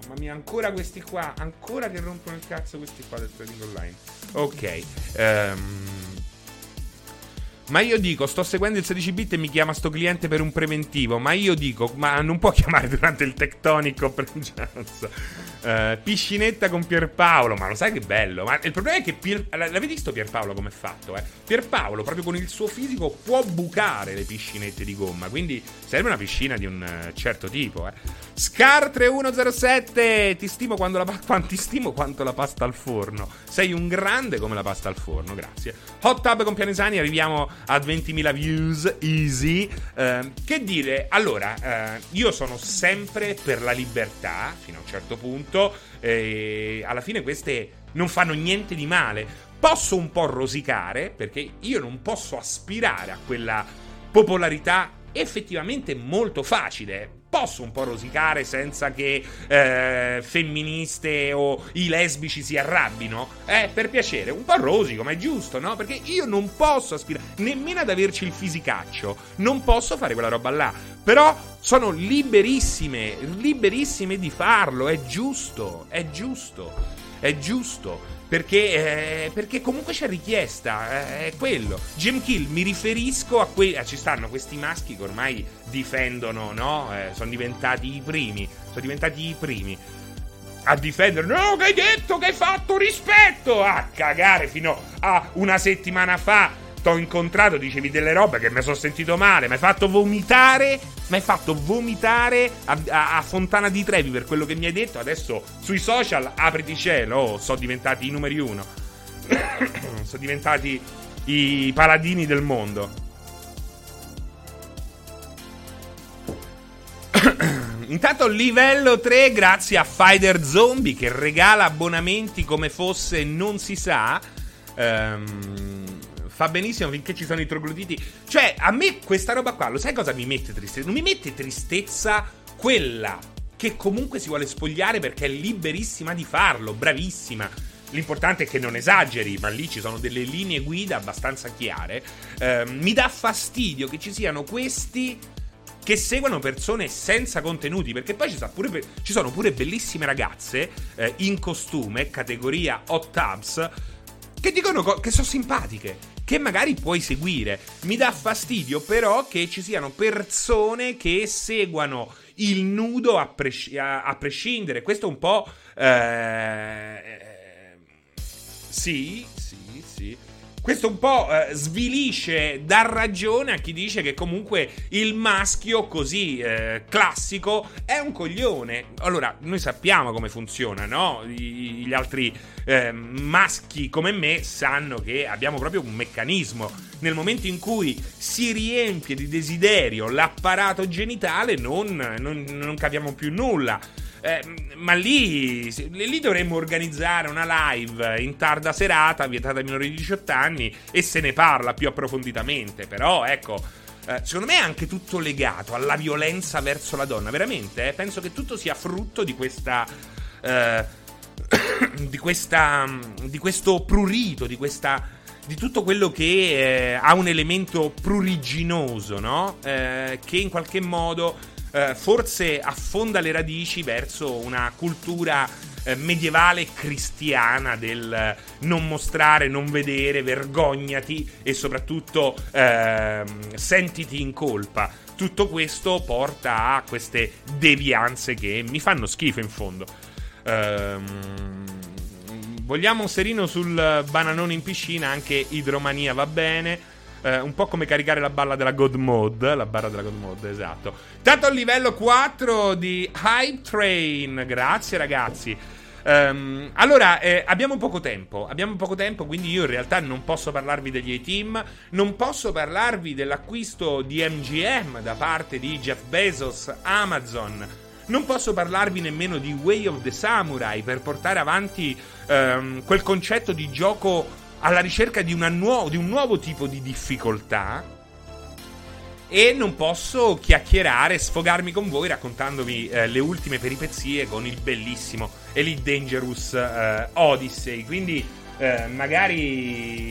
Mamma mia, ancora questi qua, ancora che rompono il cazzo questi qua del trading online. Ok. Um, ma io dico, sto seguendo il 16 bit e mi chiama sto cliente per un preventivo. Ma io dico, ma non può chiamare durante il tectonico per uh, piscinetta con Pierpaolo. Ma lo sai che bello? Ma il problema è che Pier... l'avete visto Pierpaolo come è fatto? Eh? Pierpaolo, proprio con il suo fisico, può bucare le piscinette di gomma. Quindi serve una piscina di un uh, certo tipo. Eh? Scar 3107, ti stimo, quando la, <laughs> quanto, ti stimo quanto la pasta al forno. Sei un grande come la pasta al forno, grazie. Hot Tub con Pianesani, arriviamo a 20.000 views, easy. Eh, che dire, allora, eh, io sono sempre per la libertà, fino a un certo punto, e alla fine queste non fanno niente di male. Posso un po' rosicare, perché io non posso aspirare a quella popolarità effettivamente molto facile posso un po' rosicare senza che eh, femministe o i lesbici si arrabbino? Eh, per piacere, un po' rosico, ma è giusto, no? Perché io non posso aspirare nemmeno ad averci il fisicaccio, non posso fare quella roba là. Però sono liberissime, liberissime di farlo, è giusto, è giusto, è giusto. Perché, eh, perché, comunque c'è richiesta, eh, è quello. Jim Kill, mi riferisco a quei. Eh, ci stanno questi maschi che ormai difendono, no? Eh, sono diventati i primi. Sono diventati i primi. A difendere, no, che hai detto, che hai fatto rispetto! A cagare fino a una settimana fa t'ho incontrato, dicevi delle robe che mi sono sentito male, mi hai fatto vomitare, mi hai fatto vomitare a, a, a, Fontana di Trevi per quello che mi hai detto, adesso sui social apriti cielo, oh, sono diventati i numeri uno, <coughs> sono diventati i paladini del mondo. <coughs> Intanto livello 3 grazie a Fighter Zombie che regala abbonamenti come fosse non si sa. Um, fa benissimo finché ci sono i trogloditi. Cioè, a me questa roba qua, lo sai cosa mi mette tristezza? Non mi mette tristezza quella che comunque si vuole spogliare perché è liberissima di farlo, bravissima. L'importante è che non esageri, ma lì ci sono delle linee guida abbastanza chiare. Eh, mi dà fastidio che ci siano questi che seguono persone senza contenuti, perché poi ci, pure, ci sono pure bellissime ragazze eh, in costume, categoria hot tubs, che dicono co- che sono simpatiche che magari puoi seguire. Mi dà fastidio però che ci siano persone che seguano il nudo a, pres- a-, a prescindere. Questo è un po'... Eh, sì, sì, sì. Questo un po' eh, svilisce, dà ragione a chi dice che comunque il maschio così eh, classico è un coglione. Allora, noi sappiamo come funziona, no? Gli altri eh, maschi come me sanno che abbiamo proprio un meccanismo. Nel momento in cui si riempie di desiderio l'apparato genitale, non, non, non capiamo più nulla. Eh, ma lì, lì, dovremmo organizzare una live in tarda serata, vietata ai minori di 18 anni, e se ne parla più approfonditamente. Però, ecco, eh, secondo me è anche tutto legato alla violenza verso la donna. Veramente, eh, penso che tutto sia frutto di questa. Eh, <coughs> di questa. di questo prurito, di questa di tutto quello che eh, ha un elemento pruriginoso, no? Eh, che in qualche modo eh, forse affonda le radici verso una cultura eh, medievale cristiana del eh, non mostrare, non vedere, vergognati e soprattutto ehm, sentiti in colpa. Tutto questo porta a queste devianze che mi fanno schifo in fondo. Ehm, vogliamo un serino sul bananone in piscina, anche idromania va bene. Eh, un po' come caricare la balla della God Mode. La barra della God Mode, esatto. Tanto al livello 4 di Hype Train. Grazie, ragazzi. Um, allora, eh, abbiamo poco tempo. Abbiamo poco tempo, quindi io in realtà non posso parlarvi degli A-Team. Non posso parlarvi dell'acquisto di MGM da parte di Jeff Bezos, Amazon. Non posso parlarvi nemmeno di Way of the Samurai per portare avanti um, quel concetto di gioco alla ricerca di, nuovo, di un nuovo tipo di difficoltà e non posso chiacchierare, sfogarmi con voi raccontandovi eh, le ultime peripezie con il bellissimo Elite Dangerous eh, Odyssey. Quindi eh, magari,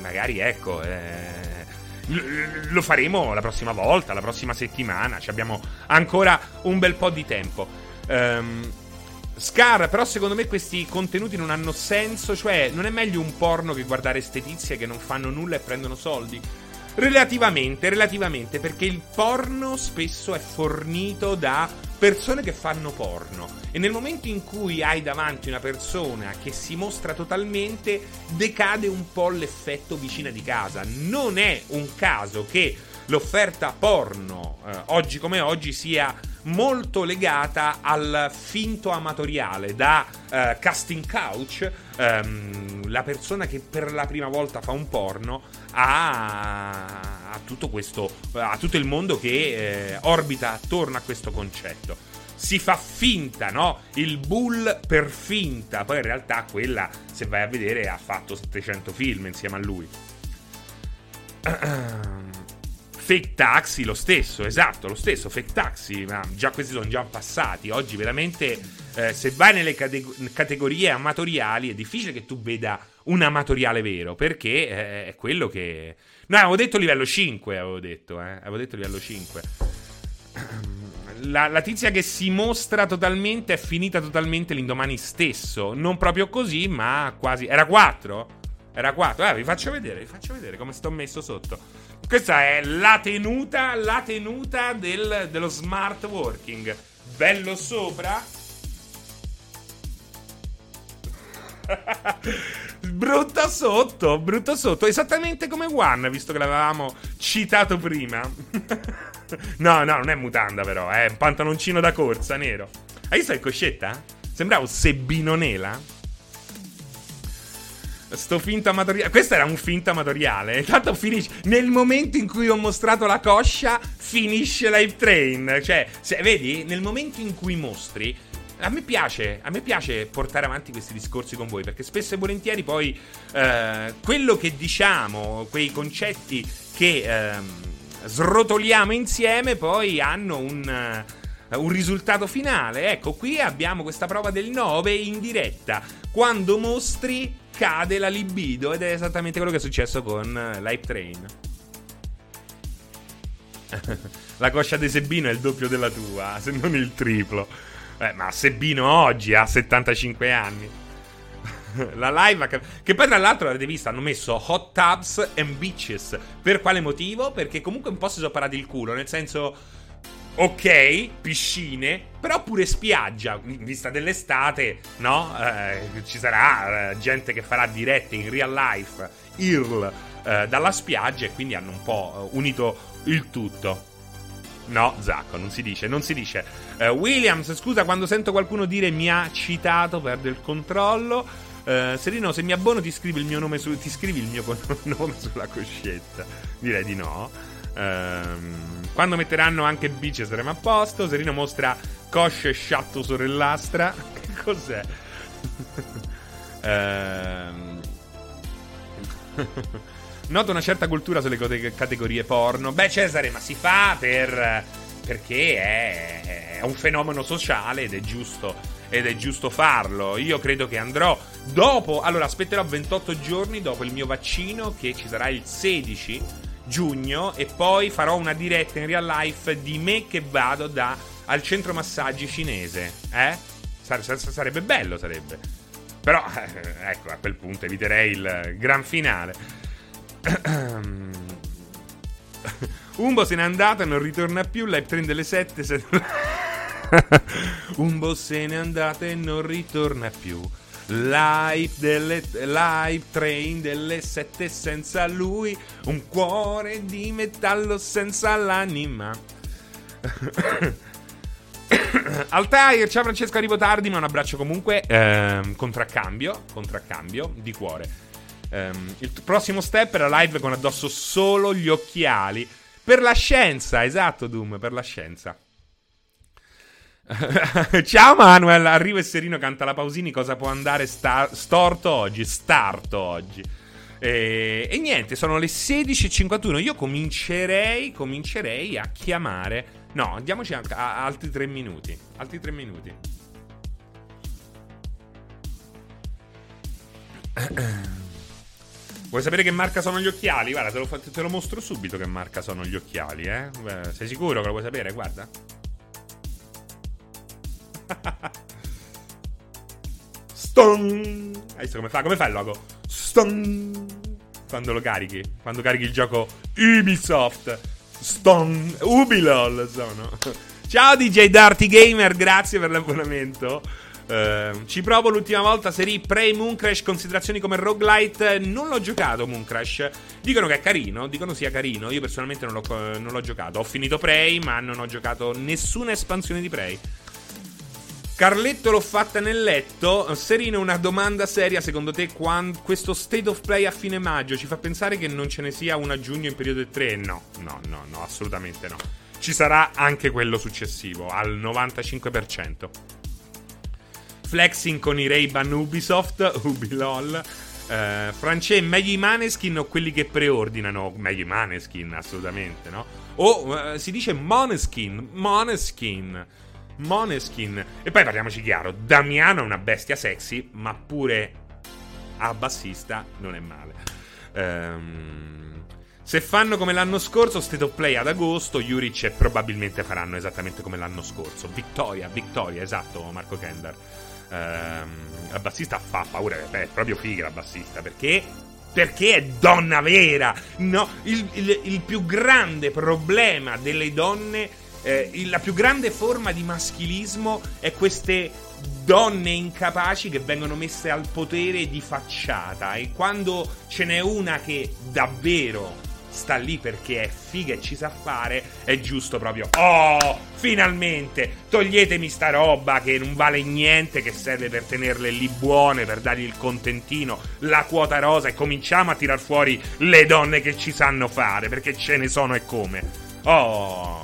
magari ecco, eh, lo faremo la prossima volta, la prossima settimana. Ci abbiamo ancora un bel po' di tempo. Um, Scar, però secondo me questi contenuti non hanno senso, cioè non è meglio un porno che guardare ste tizie che non fanno nulla e prendono soldi? Relativamente, relativamente, perché il porno spesso è fornito da persone che fanno porno e nel momento in cui hai davanti una persona che si mostra totalmente decade un po' l'effetto vicina di casa. Non è un caso che l'offerta porno eh, oggi come oggi sia molto legata al finto amatoriale da uh, casting couch um, la persona che per la prima volta fa un porno ha, ha tutto questo ha tutto il mondo che eh, orbita attorno a questo concetto si fa finta, no? Il bull per finta. Poi in realtà quella, se vai a vedere, ha fatto 700 film insieme a lui. <clears throat> Fake taxi, lo stesso, esatto, lo stesso, fake taxi, ma già questi sono già passati. Oggi veramente, eh, se vai nelle cate- categorie amatoriali, è difficile che tu veda un amatoriale vero, perché eh, è quello che... No, avevo detto livello 5, avevo detto, eh, avevo detto livello 5. <clears throat> La, la, tizia che si mostra totalmente è finita totalmente l'indomani stesso. Non proprio così, ma quasi. Era 4? Era 4. Eh, vi faccio vedere, vi faccio vedere come sto messo sotto. Questa è la tenuta, la tenuta del, dello smart working. Bello sopra. <laughs> brutto sotto, brutto sotto. Esattamente come One, visto che l'avevamo citato prima. <laughs> no, no, non è mutanda però, è un pantaloncino da corsa nero. Hai visto il coscetta? Sembrava un Sebbino Nela. Sto finto amatoriale. Questo era un finto amatoriale. Intanto finisce. Nel momento in cui ho mostrato la coscia, finisce Live Train. Cioè, se, vedi, nel momento in cui mostri. A me, piace, a me piace portare avanti questi discorsi con voi perché spesso e volentieri poi eh, quello che diciamo, quei concetti che eh, srotoliamo insieme poi hanno un, uh, un risultato finale. Ecco, qui abbiamo questa prova del 9 in diretta. Quando mostri cade la libido ed è esattamente quello che è successo con uh, Live Train. <laughs> la coscia di Sebino è il doppio della tua, se non il triplo. Eh, ma Sebino oggi ha 75 anni. <laughs> la live che poi tra l'altro l'avete visto hanno messo hot tubs and beaches per quale motivo? perché comunque un po' si sono parati il culo nel senso ok, piscine, però pure spiaggia, in vista dell'estate, no? Eh, ci sarà eh, gente che farà dirette in real life, IRL, eh, dalla spiaggia e quindi hanno un po' eh, unito il tutto. No, Zacco, non si dice, non si dice. Uh, Williams, scusa, quando sento qualcuno dire mi ha citato, perde il controllo. Uh, Serino, se mi abbono ti scrivi il mio nome, su, ti scrivi il mio <laughs> nome sulla coscienza. Direi di no. Uh, quando metteranno anche bici saremo a posto. Serino mostra cosce e sciatto sorellastra. <laughs> Che cos'è? <laughs> Ehm... Noto una certa cultura sulle categorie porno. Beh, Cesare, ma si fa per. perché è, è un fenomeno sociale ed è giusto. Ed è giusto farlo. Io credo che andrò dopo. Allora, aspetterò 28 giorni dopo il mio vaccino, che ci sarà il 16 giugno. E poi farò una diretta in real life di me che vado da, al centro massaggi cinese. Eh? Sarebbe bello, sarebbe. Però, <laughs> ecco, a quel punto eviterei il gran finale. <coughs> Umbo se n'è andato <laughs> e non ritorna più. Live train delle 7. Se... Umbo se n'è andato e non ritorna più. Live, delle, live train delle 7 senza lui. Un cuore di metallo senza l'anima. <coughs> Altair, ciao Francesco, arrivo tardi, ma un abbraccio comunque. Ehm, contraccambio, contraccambio di cuore. Um, il prossimo step era live con addosso solo gli occhiali. Per la scienza, esatto, Doom, per la scienza. <laughs> Ciao Manuel, arrivo e Serino canta la Pausini, cosa può andare star- storto oggi? Starto oggi. E, e, niente, sono le 16.51. Io comincerei, comincerei a chiamare... No, andiamoci a, a altri tre minuti. Altri tre minuti. <coughs> Vuoi sapere che marca sono gli occhiali? Guarda, te lo, te lo mostro subito che marca sono gli occhiali, eh? Sei sicuro che lo vuoi sapere? Guarda. Ston! Hai visto come fa? Come fa il logo? Ston! Quando lo carichi. Quando carichi il gioco Ubisoft. Ston! Ubilol sono. Ciao DJ Darty Gamer, grazie per l'abbonamento. Uh, ci provo l'ultima volta Serie Prey Mooncrash considerazioni come roguelite non l'ho giocato Mooncrash dicono che è carino dicono sia carino io personalmente non l'ho, non l'ho giocato ho finito Prey ma non ho giocato nessuna espansione di Prey Carletto l'ho fatta nel letto. Serino, una domanda seria. Secondo te, questo state of play a fine maggio ci fa pensare che non ce ne sia una a giugno in periodo 3? No, no, no, no, assolutamente no. Ci sarà anche quello successivo, al 95% flexing con i Ray-Ban Ubisoft, <laughs> Ubilol. Uh, France, meglio i Maneskin o quelli che preordinano? Meglio i Maneskin, assolutamente, no? O uh, si dice Moneskin, Moneskin, Moneskin. E poi parliamoci chiaro, Damiano è una bestia sexy, ma pure a bassista non è male. Um, se fanno come l'anno scorso, State of Play ad agosto, Juric probabilmente faranno esattamente come l'anno scorso. Vittoria, vittoria, esatto, Marco Kendar ehm, la bassista fa paura, è proprio figa la bassista, perché perché è donna vera. No, il, il, il più grande problema delle donne, eh, la più grande forma di maschilismo è queste donne incapaci che vengono messe al potere di facciata. E quando ce n'è una che davvero sta lì perché è figa e ci sa fare, è giusto proprio. Oh, finalmente! Toglietemi sta roba che non vale niente, che serve per tenerle lì buone, per dargli il contentino, la quota rosa e cominciamo a tirar fuori le donne che ci sanno fare, perché ce ne sono e come. Oh.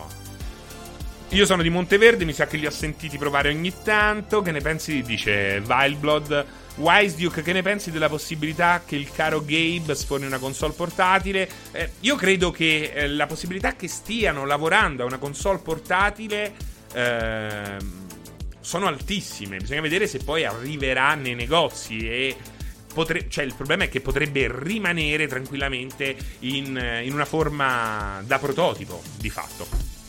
Io sono di Monteverde, mi sa che li ho sentiti provare ogni tanto. Che ne pensi? Dice Wildblood. Wise Duke, che ne pensi della possibilità che il caro Gabe sforni una console portatile? Eh, io credo che eh, la possibilità che stiano lavorando a una console portatile eh, sono altissime. Bisogna vedere se poi arriverà nei negozi e. Potre- cioè, il problema è che potrebbe rimanere tranquillamente in, eh, in una forma da prototipo, di fatto.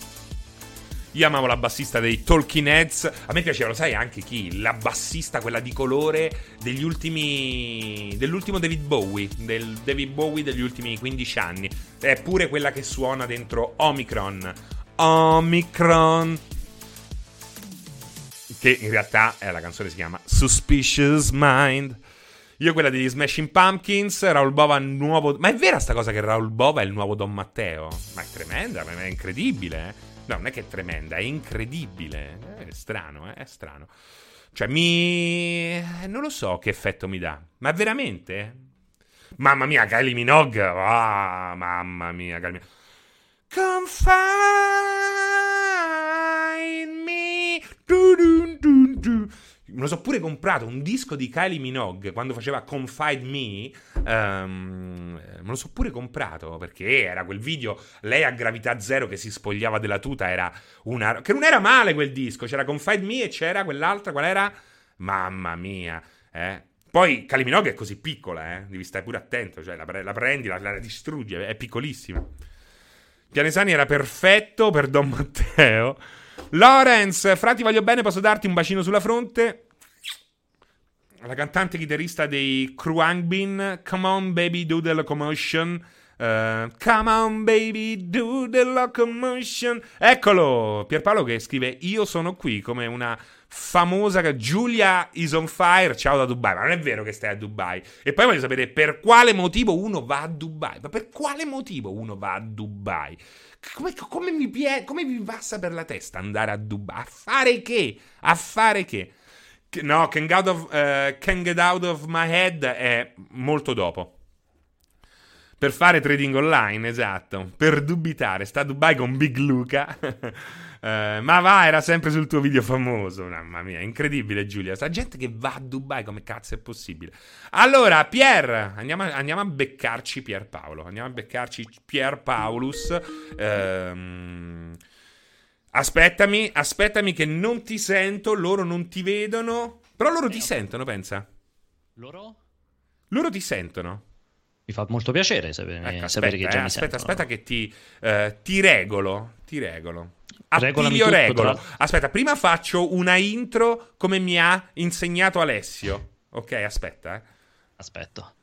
Io amavo la bassista dei Talking Heads. A me piaceva, lo sai anche chi? La bassista, quella di colore degli ultimi. dell'ultimo David Bowie. Del David Bowie degli ultimi 15 anni. È pure quella che suona dentro Omicron. Omicron. Che in realtà eh, la canzone si chiama Suspicious Mind. Io quella degli Smashing Pumpkins, Raul Bova nuovo... Ma è vera sta cosa che Raul Bova è il nuovo Don Matteo? Ma è tremenda, ma è incredibile, eh? No, non è che è tremenda, è incredibile. È strano, eh? È strano. Cioè, mi... Eh, non lo so che effetto mi dà. Ma veramente? Mamma mia, Kylie Minogue. Ah, mamma mia, Kylie Minogue. Confine me. Du, du, du me lo so pure comprato un disco di Kylie Minogue quando faceva Confide Me. Um, me lo so pure comprato perché era quel video. Lei a gravità zero che si spogliava della tuta. Era una. Che non era male quel disco. C'era Confide Me e c'era quell'altra. Qual era? Mamma mia, eh. Poi Kylie Minogue è così piccola, eh. Devi stare pure attento. Cioè, la, la prendi, la, la distruggi. È piccolissima. Pianesani era perfetto per Don Matteo. Lorenz, frati voglio bene, posso darti un bacino sulla fronte? La cantante chitarrista dei Kruangbin, Come on baby do the locomotion. Uh, come on baby do the locomotion. Eccolo, Pierpaolo che scrive Io sono qui come una famosa Giulia is on fire. Ciao da Dubai. Ma non è vero che stai a Dubai. E poi voglio sapere per quale motivo uno va a Dubai. Ma per quale motivo uno va a Dubai? Come, come, mi, come mi passa per la testa andare a Dubai? A fare che? A fare che? No, Can of, uh, Can Get Out of My Head è molto dopo. Per fare trading online, esatto. Per dubitare. Sta a Dubai con Big Luca. <laughs> Uh, ma va, era sempre sul tuo video famoso. Mamma mia, incredibile, Giulia. Sta gente che va a Dubai, come cazzo è possibile? Allora, Pier, andiamo a, andiamo a beccarci Pierpaolo. Andiamo a beccarci Pierpaolus. Ehm. Aspettami, aspettami che non ti sento, loro non ti vedono. Però loro ti sentono, pensa. Loro? Loro ti sentono. Mi fa molto piacere sapere, ecco, aspetta, sapere che già eh, mi aspetta, sentono. Aspetta che ti, uh, ti regolo, ti regolo. Attilio regolo. Tra... Aspetta, prima faccio una intro come mi ha insegnato Alessio. Ok, aspetta, eh. Aspetto.